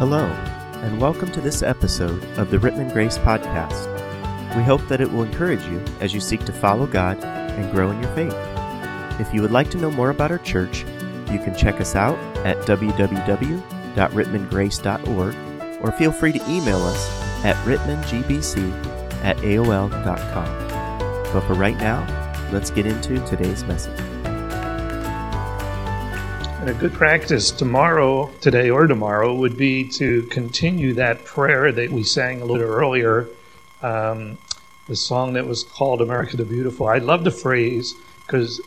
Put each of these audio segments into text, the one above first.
Hello, and welcome to this episode of the Rittman Grace Podcast. We hope that it will encourage you as you seek to follow God and grow in your faith. If you would like to know more about our church, you can check us out at www.rittmangrace.org or feel free to email us at rittmangbc at aol.com. But for right now, let's get into today's message. And a good practice tomorrow, today or tomorrow, would be to continue that prayer that we sang a little earlier, um, the song that was called America the Beautiful. I love the phrase because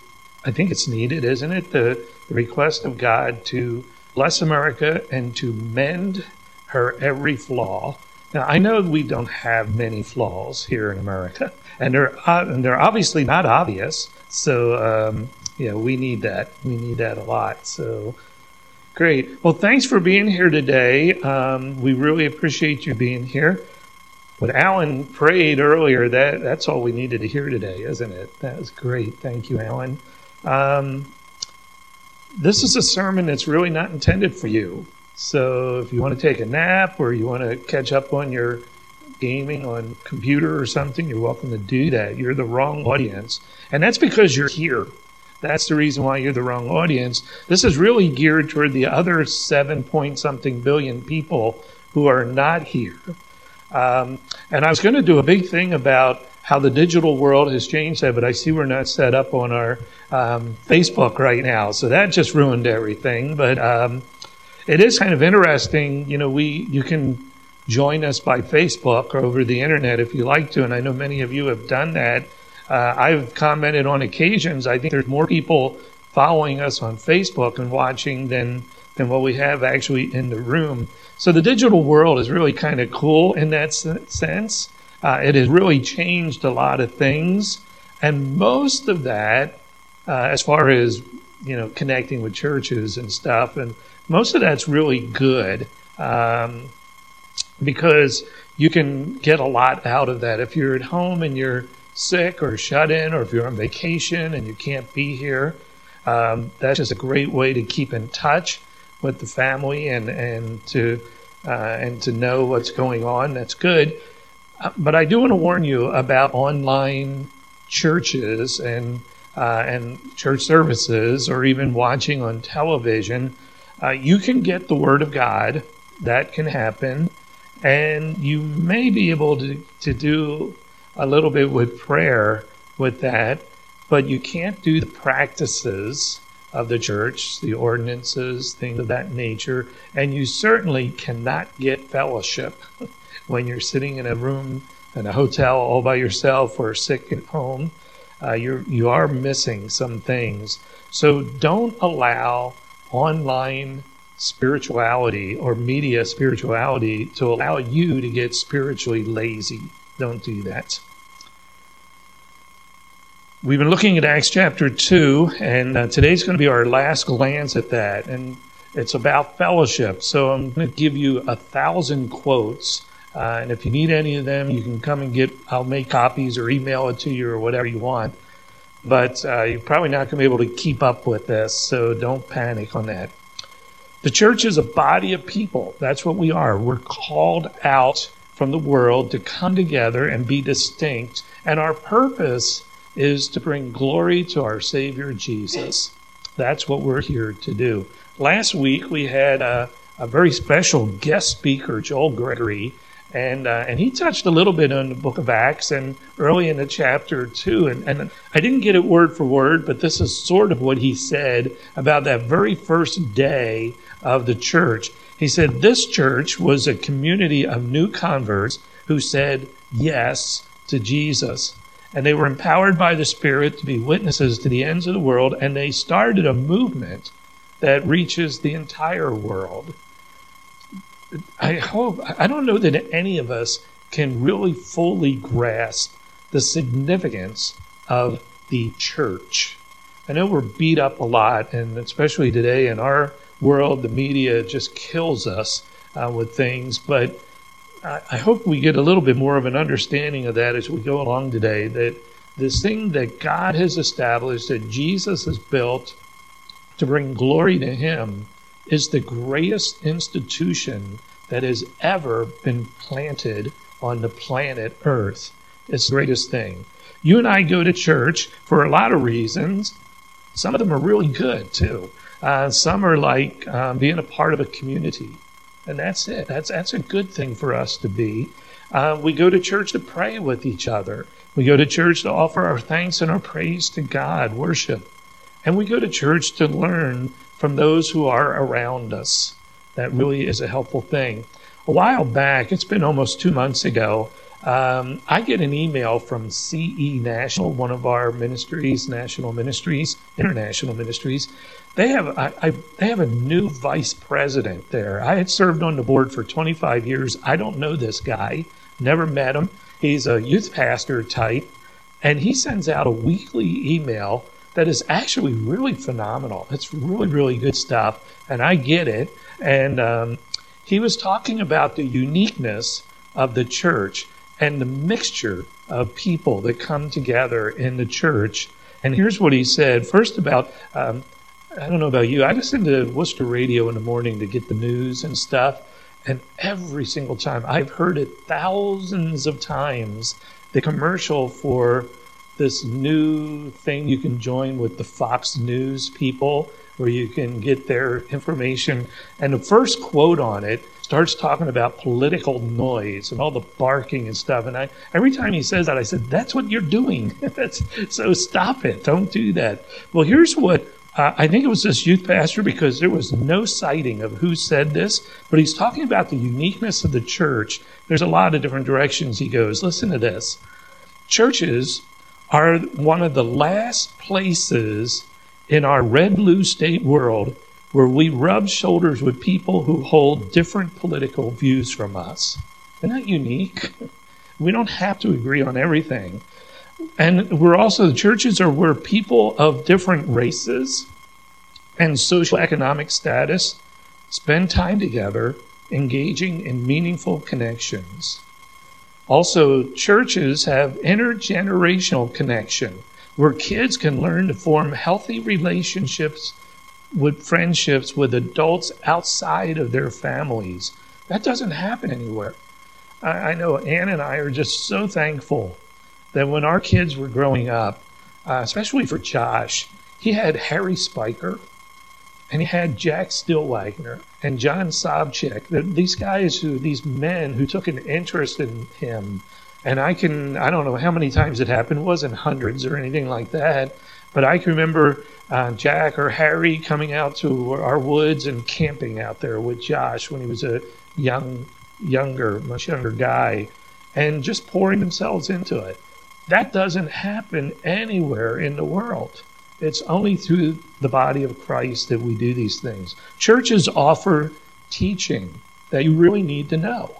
I think it's needed, isn't it? The, the request of God to bless America and to mend her every flaw. Now, I know we don't have many flaws here in America, and they're, uh, and they're obviously not obvious. So, um, yeah, we need that. We need that a lot. So, great. Well, thanks for being here today. Um, we really appreciate you being here. What Alan prayed earlier, that that's all we needed to hear today, isn't it? That was great. Thank you, Alan. Um, this is a sermon that's really not intended for you. So if you want to take a nap or you want to catch up on your gaming on computer or something, you're welcome to do that. You're the wrong audience. And that's because you're here. That's the reason why you're the wrong audience. This is really geared toward the other seven point something billion people who are not here. Um, and I was going to do a big thing about how the digital world has changed that, but I see we're not set up on our um, Facebook right now. So that just ruined everything. But um, it is kind of interesting. You know, we you can join us by Facebook or over the internet if you like to, and I know many of you have done that. Uh, I've commented on occasions. I think there's more people following us on Facebook and watching than than what we have actually in the room. So the digital world is really kind of cool in that sense. Uh, it has really changed a lot of things, and most of that, uh, as far as you know, connecting with churches and stuff, and most of that's really good um, because you can get a lot out of that. If you're at home and you're sick or shut in, or if you're on vacation and you can't be here, um, that's just a great way to keep in touch with the family and and to uh, and to know what's going on. That's good. Uh, but I do want to warn you about online churches and uh, and church services, or even watching on television uh, you can get the Word of God. That can happen. And you may be able to, to do a little bit with prayer with that, but you can't do the practices of the church, the ordinances, things of that nature. And you certainly cannot get fellowship when you're sitting in a room in a hotel all by yourself or sick at home. Uh, you're you are missing some things. So don't allow online spirituality or media spirituality to allow you to get spiritually lazy. Don't do that. We've been looking at Acts chapter 2, and uh, today's going to be our last glance at that. And it's about fellowship. So I'm going to give you a thousand quotes. Uh, and if you need any of them, you can come and get, I'll make copies or email it to you or whatever you want but uh, you're probably not going to be able to keep up with this, so don't panic on that. The church is a body of people. That's what we are. We're called out from the world to come together and be distinct, and our purpose is to bring glory to our Savior Jesus. That's what we're here to do. Last week we had a, a very special guest speaker, Joel Gregory, and uh, and he touched a little bit on the book of Acts and early in the chapter too. And, and I didn't get it word for word, but this is sort of what he said about that very first day of the church. He said this church was a community of new converts who said yes to Jesus. And they were empowered by the Spirit to be witnesses to the ends of the world, and they started a movement that reaches the entire world. I hope, I don't know that any of us can really fully grasp the significance of the church. I know we're beat up a lot, and especially today in our world, the media just kills us uh, with things, but I, I hope we get a little bit more of an understanding of that as we go along today. That this thing that God has established, that Jesus has built to bring glory to Him, is the greatest institution that has ever been planted on the planet Earth. It's the greatest thing. You and I go to church for a lot of reasons. Some of them are really good, too. Uh, some are like um, being a part of a community. And that's it. That's, that's a good thing for us to be. Uh, we go to church to pray with each other. We go to church to offer our thanks and our praise to God, worship. And we go to church to learn from those who are around us. That really is a helpful thing. A while back, it's been almost two months ago, um, I get an email from CE National, one of our ministries, national ministries, international ministries. They have I, I, they have a new vice president there. I had served on the board for 25 years. I don't know this guy, never met him. He's a youth pastor type, and he sends out a weekly email that is actually really phenomenal. It's really really good stuff, and I get it. And um, he was talking about the uniqueness of the church and the mixture of people that come together in the church. And here's what he said first about, um, I don't know about you, I listen to Wooster Radio in the morning to get the news and stuff. And every single time, I've heard it thousands of times, the commercial for this new thing you can join with the Fox News people where you can get their information. And the first quote on it starts talking about political noise and all the barking and stuff. And I, every time he says that, I said, "That's what you're doing. so stop it. Don't do that." Well, here's what uh, I think it was this youth pastor because there was no citing of who said this, but he's talking about the uniqueness of the church. There's a lot of different directions he goes. Listen to this. Churches are one of the last places in our red blue state world where we rub shoulders with people who hold different political views from us. Isn't that unique? We don't have to agree on everything. And we're also, the churches are where people of different races and social economic status spend time together, engaging in meaningful connections. Also, churches have intergenerational connection where kids can learn to form healthy relationships with friendships with adults outside of their families. That doesn't happen anywhere. I, I know Ann and I are just so thankful that when our kids were growing up, uh, especially for Josh, he had Harry Spiker and he had Jack Stillwagner and John Sobchak. These guys who, these men who took an interest in him. And I can, I don't know how many times it happened. It wasn't hundreds or anything like that. But I can remember uh, Jack or Harry coming out to our woods and camping out there with Josh when he was a young, younger, much younger guy, and just pouring themselves into it. That doesn't happen anywhere in the world. It's only through the body of Christ that we do these things. Churches offer teaching that you really need to know.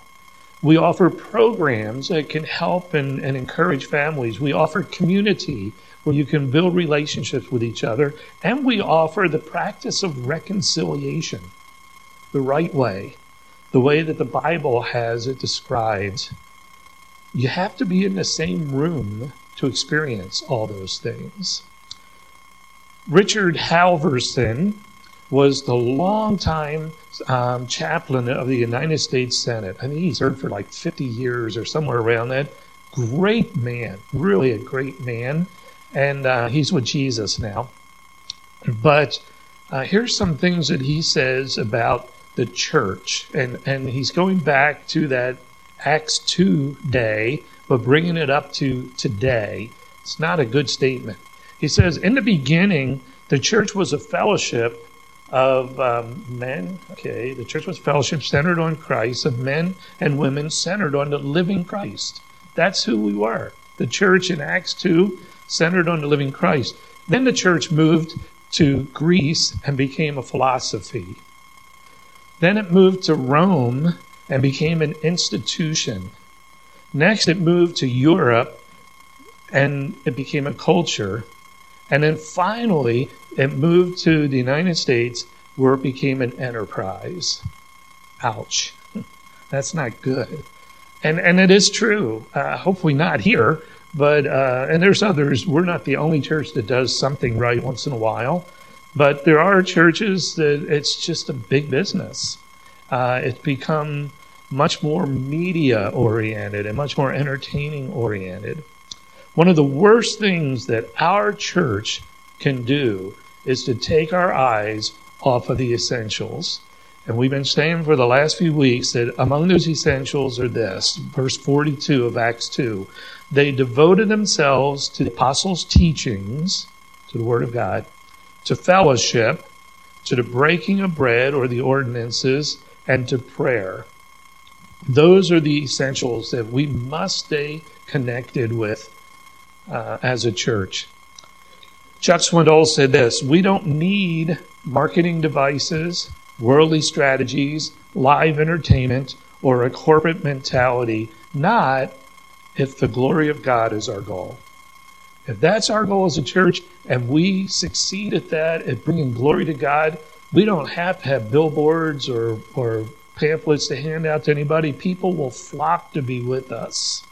We offer programs that can help and, and encourage families. We offer community where you can build relationships with each other. And we offer the practice of reconciliation the right way, the way that the Bible has it described. You have to be in the same room to experience all those things. Richard Halverson was the longtime um, chaplain of the United States Senate. I think he served for like 50 years or somewhere around that. Great man, really a great man and uh, he's with Jesus now. But uh, here's some things that he says about the church, and and he's going back to that Acts two day, but bringing it up to today. It's not a good statement. He says, in the beginning, the church was a fellowship of um, men. Okay, the church was fellowship centered on Christ, of men and women centered on the living Christ. That's who we were. The church in Acts 2 centered on the living Christ. Then the church moved to Greece and became a philosophy. Then it moved to Rome and became an institution. Next, it moved to Europe and it became a culture. And then finally, it moved to the United States where it became an enterprise. Ouch. That's not good. And, and it is true. Uh, hopefully not here, but uh, and there's others. We're not the only church that does something right once in a while, but there are churches that it's just a big business. Uh, it's become much more media oriented and much more entertaining oriented. One of the worst things that our church can do is to take our eyes off of the essentials. And we've been saying for the last few weeks that among those essentials are this verse 42 of Acts 2. They devoted themselves to the apostles' teachings, to the Word of God, to fellowship, to the breaking of bread or the ordinances, and to prayer. Those are the essentials that we must stay connected with uh, as a church. Chuck Swindoll said this We don't need marketing devices, worldly strategies, live entertainment, or a corporate mentality, not if the glory of God is our goal. If that's our goal as a church and we succeed at that, at bringing glory to God, we don't have to have billboards or, or pamphlets to hand out to anybody. People will flock to be with us.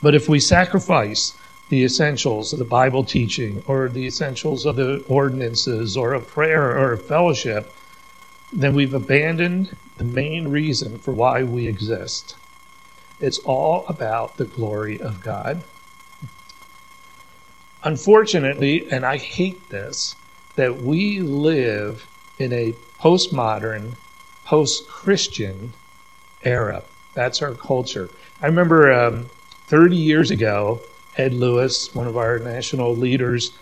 But if we sacrifice the essentials of the Bible teaching or the essentials of the ordinances or a prayer or a fellowship, then we've abandoned the main reason for why we exist. It's all about the glory of God. Unfortunately, and I hate this, that we live in a postmodern, post Christian era. That's our culture. I remember um, 30 years ago, Ed Lewis, one of our national leaders,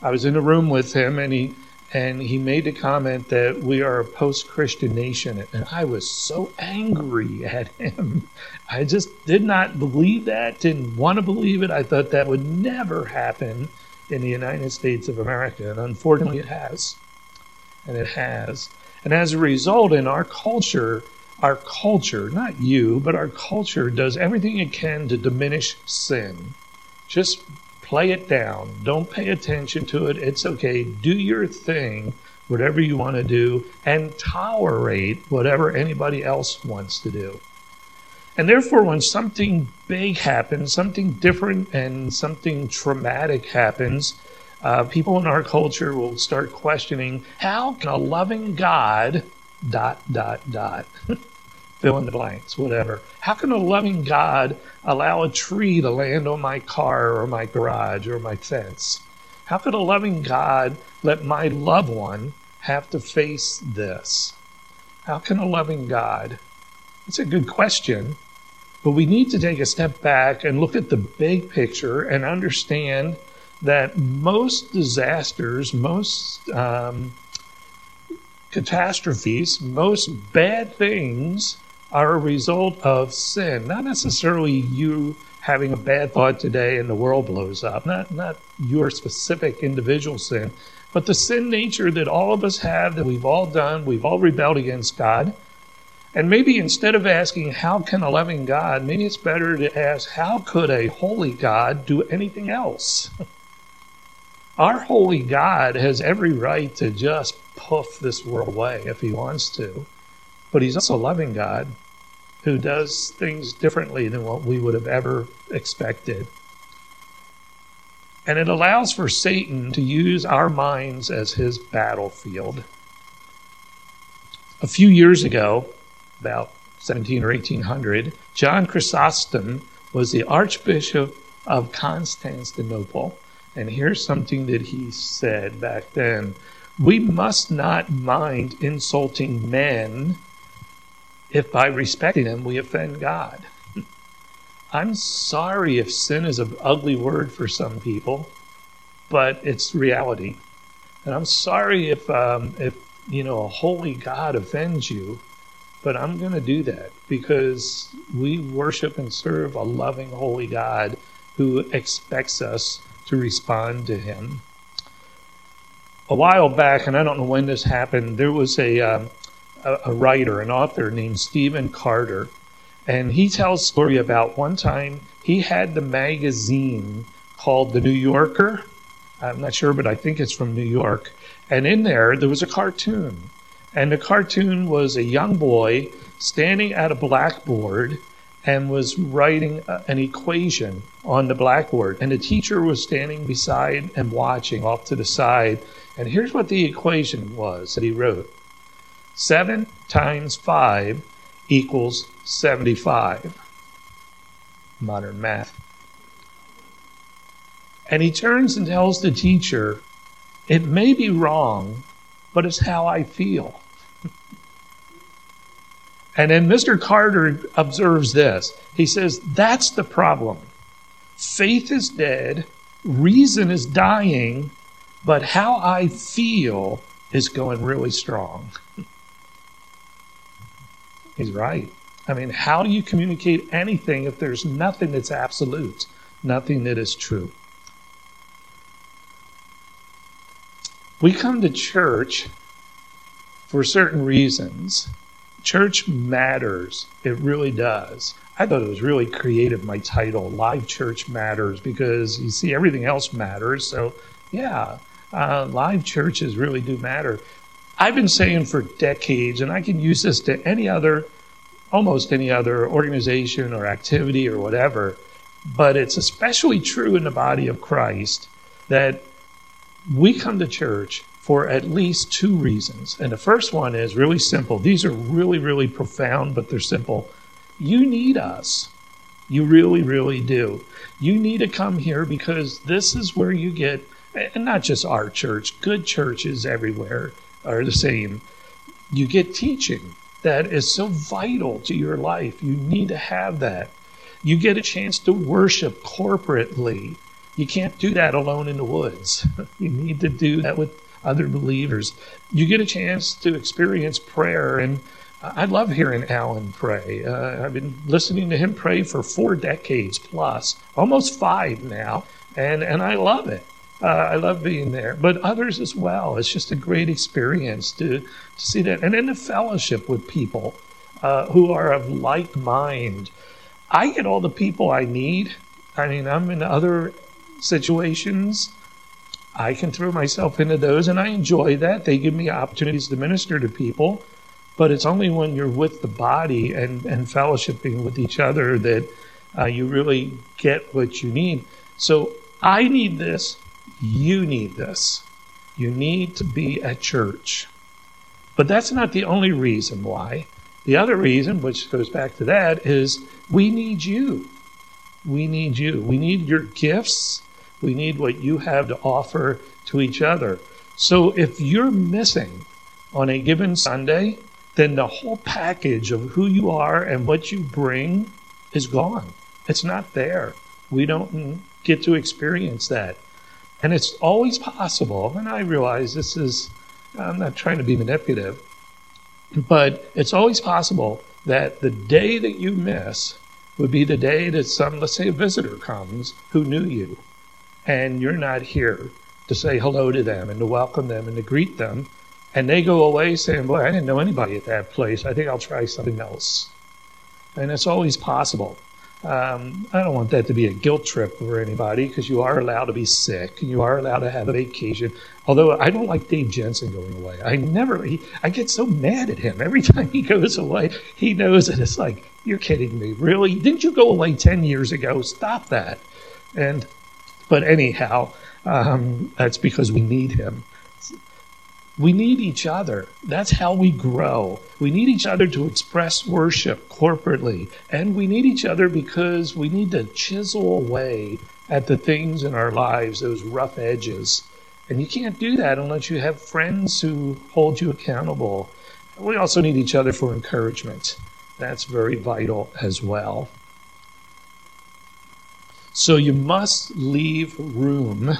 I was in a room with him and he and he made a comment that we are a post-Christian nation and I was so angry at him. I just did not believe that, didn't want to believe it. I thought that would never happen in the United States of America and unfortunately it has. And it has. And as a result in our culture, our culture, not you, but our culture does everything it can to diminish sin. Just play it down. Don't pay attention to it. It's okay. Do your thing, whatever you want to do, and tolerate whatever anybody else wants to do. And therefore, when something big happens, something different and something traumatic happens, uh, people in our culture will start questioning how can a loving God dot, dot, dot. Fill in the blanks, whatever. How can a loving God allow a tree to land on my car or my garage or my fence? How could a loving God let my loved one have to face this? How can a loving God? It's a good question, but we need to take a step back and look at the big picture and understand that most disasters, most um, catastrophes, most bad things are a result of sin, not necessarily you having a bad thought today and the world blows up, not, not your specific individual sin, but the sin nature that all of us have, that we've all done, we've all rebelled against God. And maybe instead of asking, how can a loving God, maybe it's better to ask, how could a holy God do anything else? Our holy God has every right to just puff this world away if he wants to. But he's also a loving God who does things differently than what we would have ever expected. And it allows for Satan to use our minds as his battlefield. A few years ago, about 17 or 1800, John Chrysostom was the Archbishop of Constantinople. And here's something that he said back then We must not mind insulting men if by respecting them we offend God. I'm sorry if sin is an ugly word for some people, but it's reality. And I'm sorry if, um, if you know, a holy God offends you, but I'm going to do that because we worship and serve a loving, holy God who expects us to respond to him. A while back, and I don't know when this happened, there was a, um, a, writer, an author named Stephen Carter, and he tells a story about one time he had the magazine called The New Yorker. I'm not sure, but I think it's from New York. And in there, there was a cartoon. And the cartoon was a young boy standing at a blackboard and was writing an equation on the blackboard. And the teacher was standing beside and watching off to the side. And here's what the equation was that he wrote 7 times 5 equals 75. Modern math. And he turns and tells the teacher, It may be wrong, but it's how I feel. And then Mr. Carter observes this. He says, That's the problem. Faith is dead, reason is dying, but how I feel is going really strong. He's right. I mean, how do you communicate anything if there's nothing that's absolute, nothing that is true? We come to church for certain reasons. Church matters. It really does. I thought it was really creative, my title, Live Church Matters, because you see, everything else matters. So, yeah, uh, live churches really do matter. I've been saying for decades, and I can use this to any other, almost any other organization or activity or whatever, but it's especially true in the body of Christ that we come to church for at least two reasons. And the first one is really simple. These are really, really profound, but they're simple. You need us. You really, really do. You need to come here because this is where you get, and not just our church, good churches everywhere are the same. You get teaching that is so vital to your life. You need to have that. You get a chance to worship corporately. You can't do that alone in the woods. you need to do that with other believers. You get a chance to experience prayer, and I love hearing Alan pray. Uh, I've been listening to him pray for four decades plus, almost five now, and, and I love it. Uh, I love being there, but others as well. It's just a great experience to, to see that. And then the fellowship with people uh, who are of like mind. I get all the people I need. I mean, I'm in other situations. I can throw myself into those, and I enjoy that. They give me opportunities to minister to people, but it's only when you're with the body and, and fellowshipping with each other that uh, you really get what you need. So I need this you need this. You need to be at church. But that's not the only reason why. The other reason, which goes back to that, is we need you. We need you. We need your gifts. We need what you have to offer to each other. So if you're missing on a given Sunday, then the whole package of who you are and what you bring is gone. It's not there. We don't get to experience that. And it's always possible, and I realize this is, I'm not trying to be manipulative, but it's always possible that the day that you miss would be the day that some, let's say a visitor comes who knew you, and you're not here to say hello to them and to welcome them and to greet them. And they go away saying, Boy, I didn't know anybody at that place. I think I'll try something else. And it's always possible. Um, I don't want that to be a guilt trip for anybody because you are allowed to be sick and you are allowed to have a vacation. Although I don't like Dave Jensen going away. I never, he, I get so mad at him every time he goes away. He knows that it's like, you're kidding me. Really? Didn't you go away 10 years ago? Stop that. And, but anyhow, um, that's because we need him. We need each other. That's how we grow. We need each other to express worship corporately. And we need each other because we need to chisel away at the things in our lives, those rough edges. And you can't do that unless you have friends who hold you accountable. We also need each other for encouragement. That's very vital as well. So you must leave room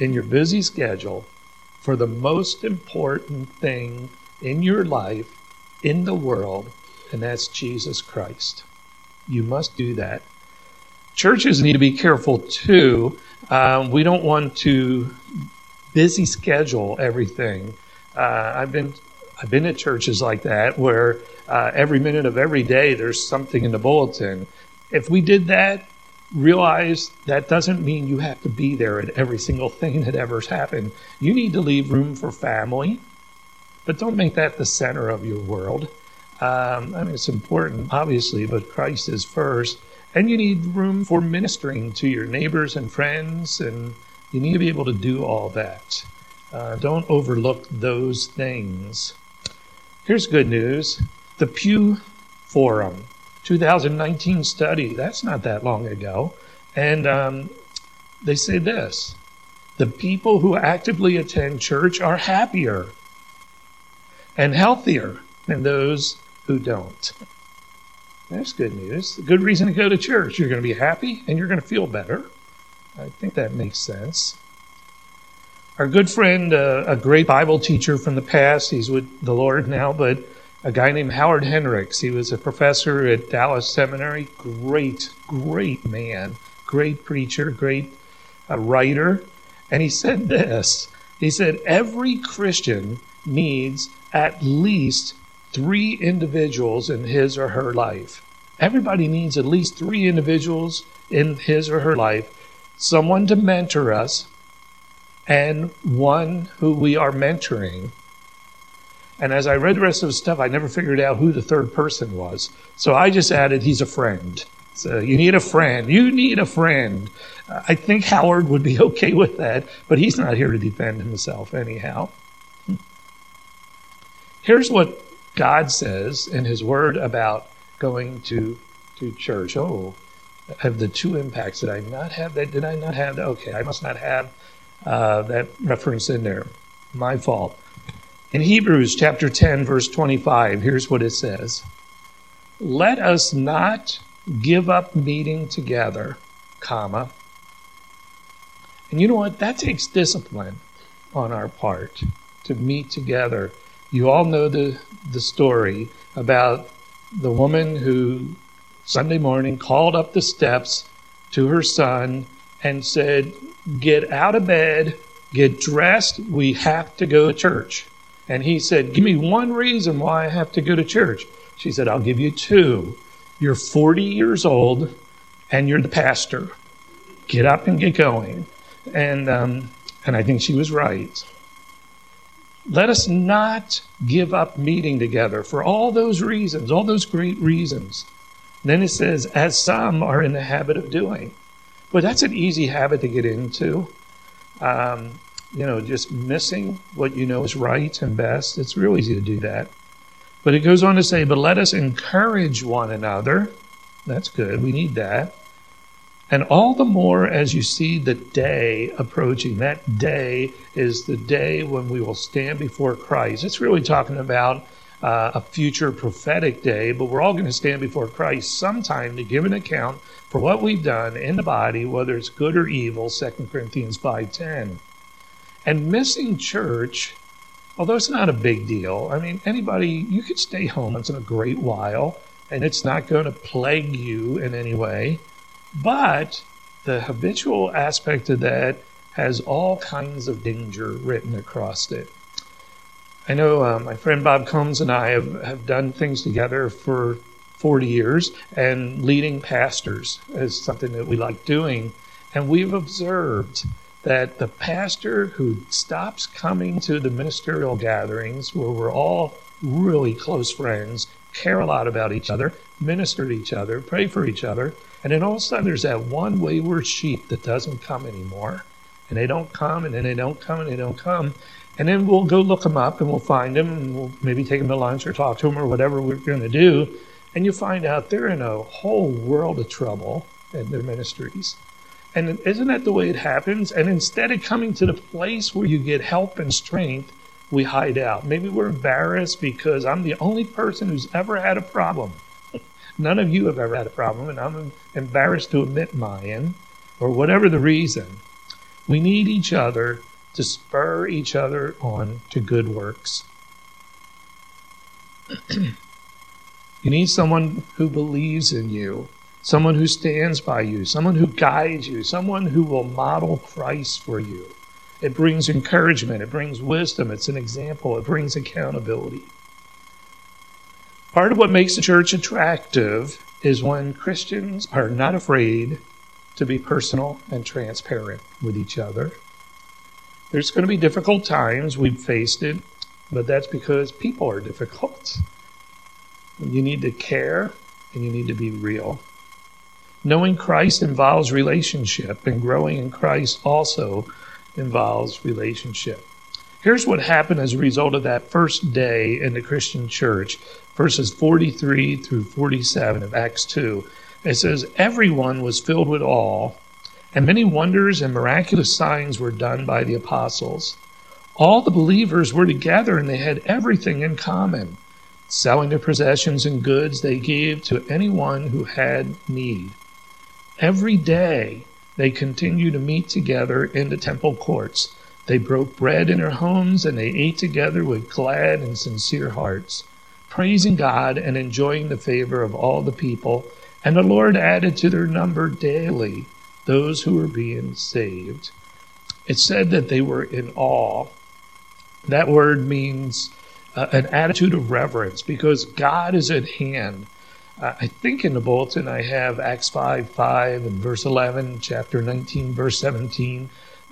in your busy schedule for the most important thing in your life, in the world, and that's Jesus Christ. You must do that. Churches need to be careful too. Um, we don't want to busy schedule everything. Uh, I've been I've been at churches like that where uh, every minute of every day there's something in the bulletin. If we did that, realize that doesn't mean you have to be there at every single thing that ever's happened. You need to leave room for family, but don't make that the center of your world. Um, I mean, it's important, obviously, but Christ is first. And you need room for ministering to your neighbors and friends, and you need to be able to do all that. Uh, don't overlook those things. Here's good news The Pew Forum, 2019 study, that's not that long ago. And um, they say this the people who actively attend church are happier and healthier than those who don't. That's good news. Good reason to go to church. You're going to be happy and you're going to feel better. I think that makes sense. Our good friend, uh, a great Bible teacher from the past, he's with the Lord now, but a guy named Howard Hendricks. He was a professor at Dallas Seminary. Great, great man. Great preacher, great uh, writer. And he said this He said, Every Christian needs at least three individuals in his or her life. Everybody needs at least three individuals in his or her life someone to mentor us, and one who we are mentoring. And as I read the rest of the stuff, I never figured out who the third person was. So I just added, he's a friend. So you need a friend. You need a friend. I think Howard would be okay with that, but he's not here to defend himself anyhow. Here's what God says in his word about going to, to church. Oh, have the two impacts. Did I not have that? Did I not have that? Okay, I must not have uh, that reference in there. My fault. In Hebrews chapter 10, verse 25, here's what it says Let us not give up meeting together, comma. And you know what? That takes discipline on our part to meet together. You all know the, the story about the woman who Sunday morning called up the steps to her son and said, Get out of bed, get dressed, we have to go to church. And he said, Give me one reason why I have to go to church. She said, I'll give you two. You're 40 years old and you're the pastor. Get up and get going. And, um, and I think she was right. Let us not give up meeting together for all those reasons, all those great reasons. Then it says, as some are in the habit of doing. Well, that's an easy habit to get into. Um, you know, just missing what you know is right and best. It's real easy to do that. But it goes on to say, but let us encourage one another. That's good. We need that. And all the more as you see the day approaching. That day is the day when we will stand before Christ. It's really talking about uh, a future prophetic day, but we're all going to stand before Christ sometime to give an account for what we've done in the body, whether it's good or evil, 2 Corinthians 5.10. And missing church, although it's not a big deal, I mean, anybody, you could stay home once in a great while, and it's not going to plague you in any way. But the habitual aspect of that has all kinds of danger written across it. I know uh, my friend Bob Combs and I have, have done things together for 40 years, and leading pastors is something that we like doing. And we've observed that the pastor who stops coming to the ministerial gatherings where we're all really close friends, care a lot about each other, minister to each other, pray for each other, and then all of a sudden there's that one wayward sheep that doesn't come anymore. And they don't come, and then they don't come, and they don't come. And then we'll go look them up and we'll find them and we'll maybe take them to lunch or talk to them or whatever we're going to do. And you find out they're in a whole world of trouble in their ministries. And isn't that the way it happens? And instead of coming to the place where you get help and strength, we hide out. Maybe we're embarrassed because I'm the only person who's ever had a problem. None of you have ever had a problem, and I'm embarrassed to admit mine, or whatever the reason. We need each other to spur each other on to good works. you need someone who believes in you, someone who stands by you, someone who guides you, someone who will model Christ for you. It brings encouragement, it brings wisdom, it's an example, it brings accountability. Part of what makes the church attractive is when Christians are not afraid to be personal and transparent with each other. There's going to be difficult times. We've faced it, but that's because people are difficult. You need to care and you need to be real. Knowing Christ involves relationship, and growing in Christ also involves relationship. Here's what happened as a result of that first day in the Christian church, verses 43 through 47 of Acts 2. It says, Everyone was filled with awe, and many wonders and miraculous signs were done by the apostles. All the believers were together and they had everything in common. Selling their possessions and goods, they gave to anyone who had need. Every day, they continued to meet together in the temple courts. They broke bread in their homes and they ate together with glad and sincere hearts, praising God and enjoying the favor of all the people. And the Lord added to their number daily those who were being saved. It said that they were in awe. That word means uh, an attitude of reverence because God is at hand. I think in the bulletin I have Acts 5 5 and verse 11, chapter 19, verse 17.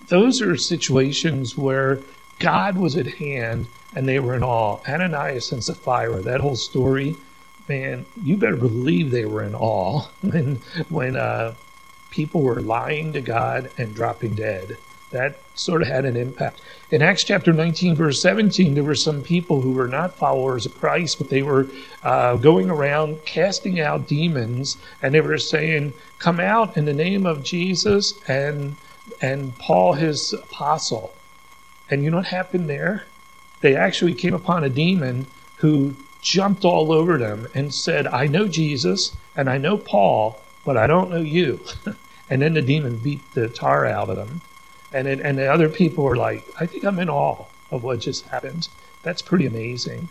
Those are situations where God was at hand and they were in awe. Ananias and Sapphira, that whole story, man, you better believe they were in awe when, when uh, people were lying to God and dropping dead that sort of had an impact. In Acts chapter 19, verse 17, there were some people who were not followers of Christ, but they were uh, going around casting out demons, and they were saying, Come out in the name of Jesus and, and Paul, his apostle. And you know what happened there? They actually came upon a demon who jumped all over them and said, I know Jesus and I know Paul, but I don't know you. and then the demon beat the tar out of them. And, it, and the other people were like, I think I'm in awe of what just happened. That's pretty amazing.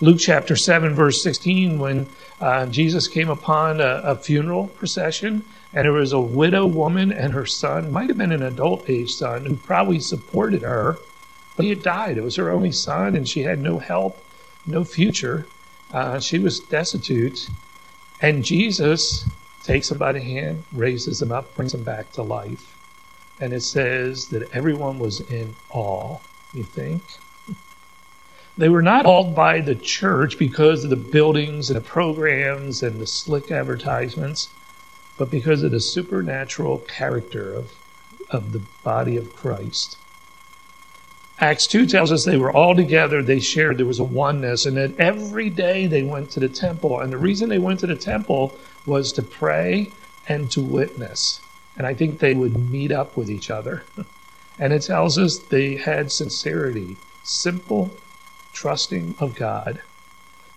Luke chapter 7, verse 16, when uh, Jesus came upon a, a, funeral procession, and there was a widow woman and her son, might have been an adult age son, who probably supported her, but he had died. It was her only son, and she had no help, no future. Uh, she was destitute. And Jesus takes him by the hand, raises him up, brings him back to life and it says that everyone was in awe, you think? They were not awed by the church because of the buildings and the programs and the slick advertisements, but because of the supernatural character of, of the body of Christ. Acts 2 tells us they were all together, they shared, there was a oneness, and that every day they went to the temple. And the reason they went to the temple was to pray and to witness. And I think they would meet up with each other. and it tells us they had sincerity, simple trusting of God.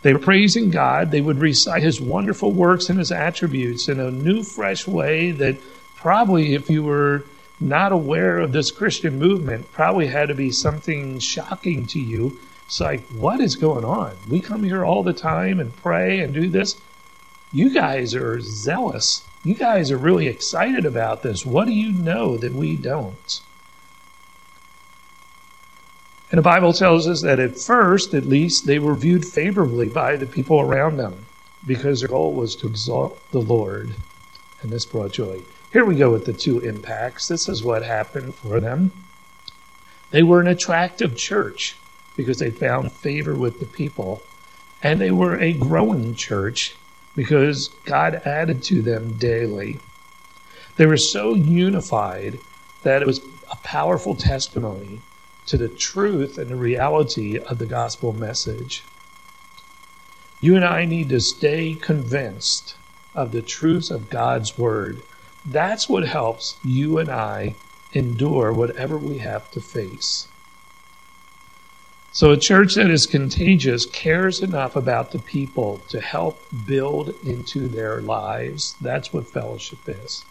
They were praising God. They would recite his wonderful works and his attributes in a new, fresh way that probably, if you were not aware of this Christian movement, probably had to be something shocking to you. It's like, what is going on? We come here all the time and pray and do this. You guys are zealous you guys are really excited about this. What do you know that we don't? And the Bible tells us that at first, at least, they were viewed favorably by the people around them because their goal was to exalt the Lord. And this brought joy. Here we go with the two impacts. This is what happened for them. They were an attractive church because they found favor with the people. And they were a growing church because God added to them daily. They were so unified that it was a powerful testimony to the truth and the reality of the gospel message. You and I need to stay convinced of the truths of God's word. That's what helps you and I endure whatever we have to face. So, a church that is contagious cares enough about the people to help build into their lives. That's what fellowship is.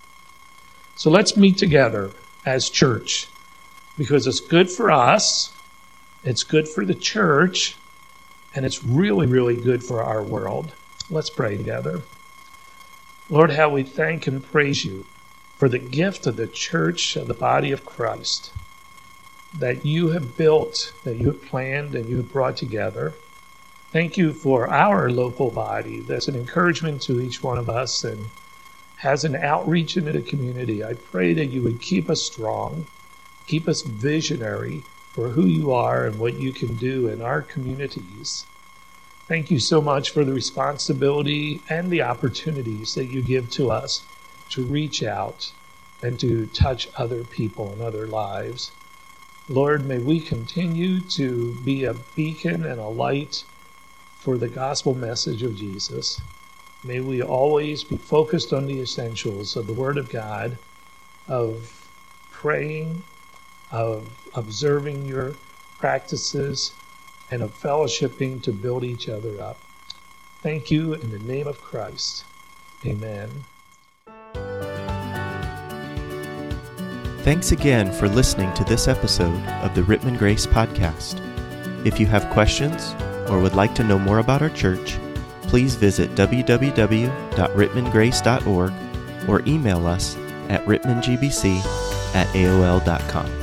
So, let's meet together as church because it's good for us, it's good for the church, and it's really, really good for our world. Let's pray together. Lord, how we thank and praise you for the gift of the church, of the body of Christ that you have built, that you have planned, and you have brought together. Thank you for our local body that's an encouragement to each one of us and has an outreach into the community. I pray that you would keep us strong, keep us visionary for who you are and what you can do in our communities. Thank you so much for the responsibility and the opportunities that you give to us to reach out and to touch other people and other lives. Lord, may we continue to be a beacon and a light for the gospel message of Jesus. May we always be focused on the essentials of the Word of God, of praying, of observing your practices, and of fellowshipping to build each other up. Thank you in the name of Christ. Amen. Thanks again for listening to this episode of the Rittman Grace Podcast. If you have questions or would like to know more about our church, please visit www.rittmangrace.org or email us at rittmangbc at aol.com.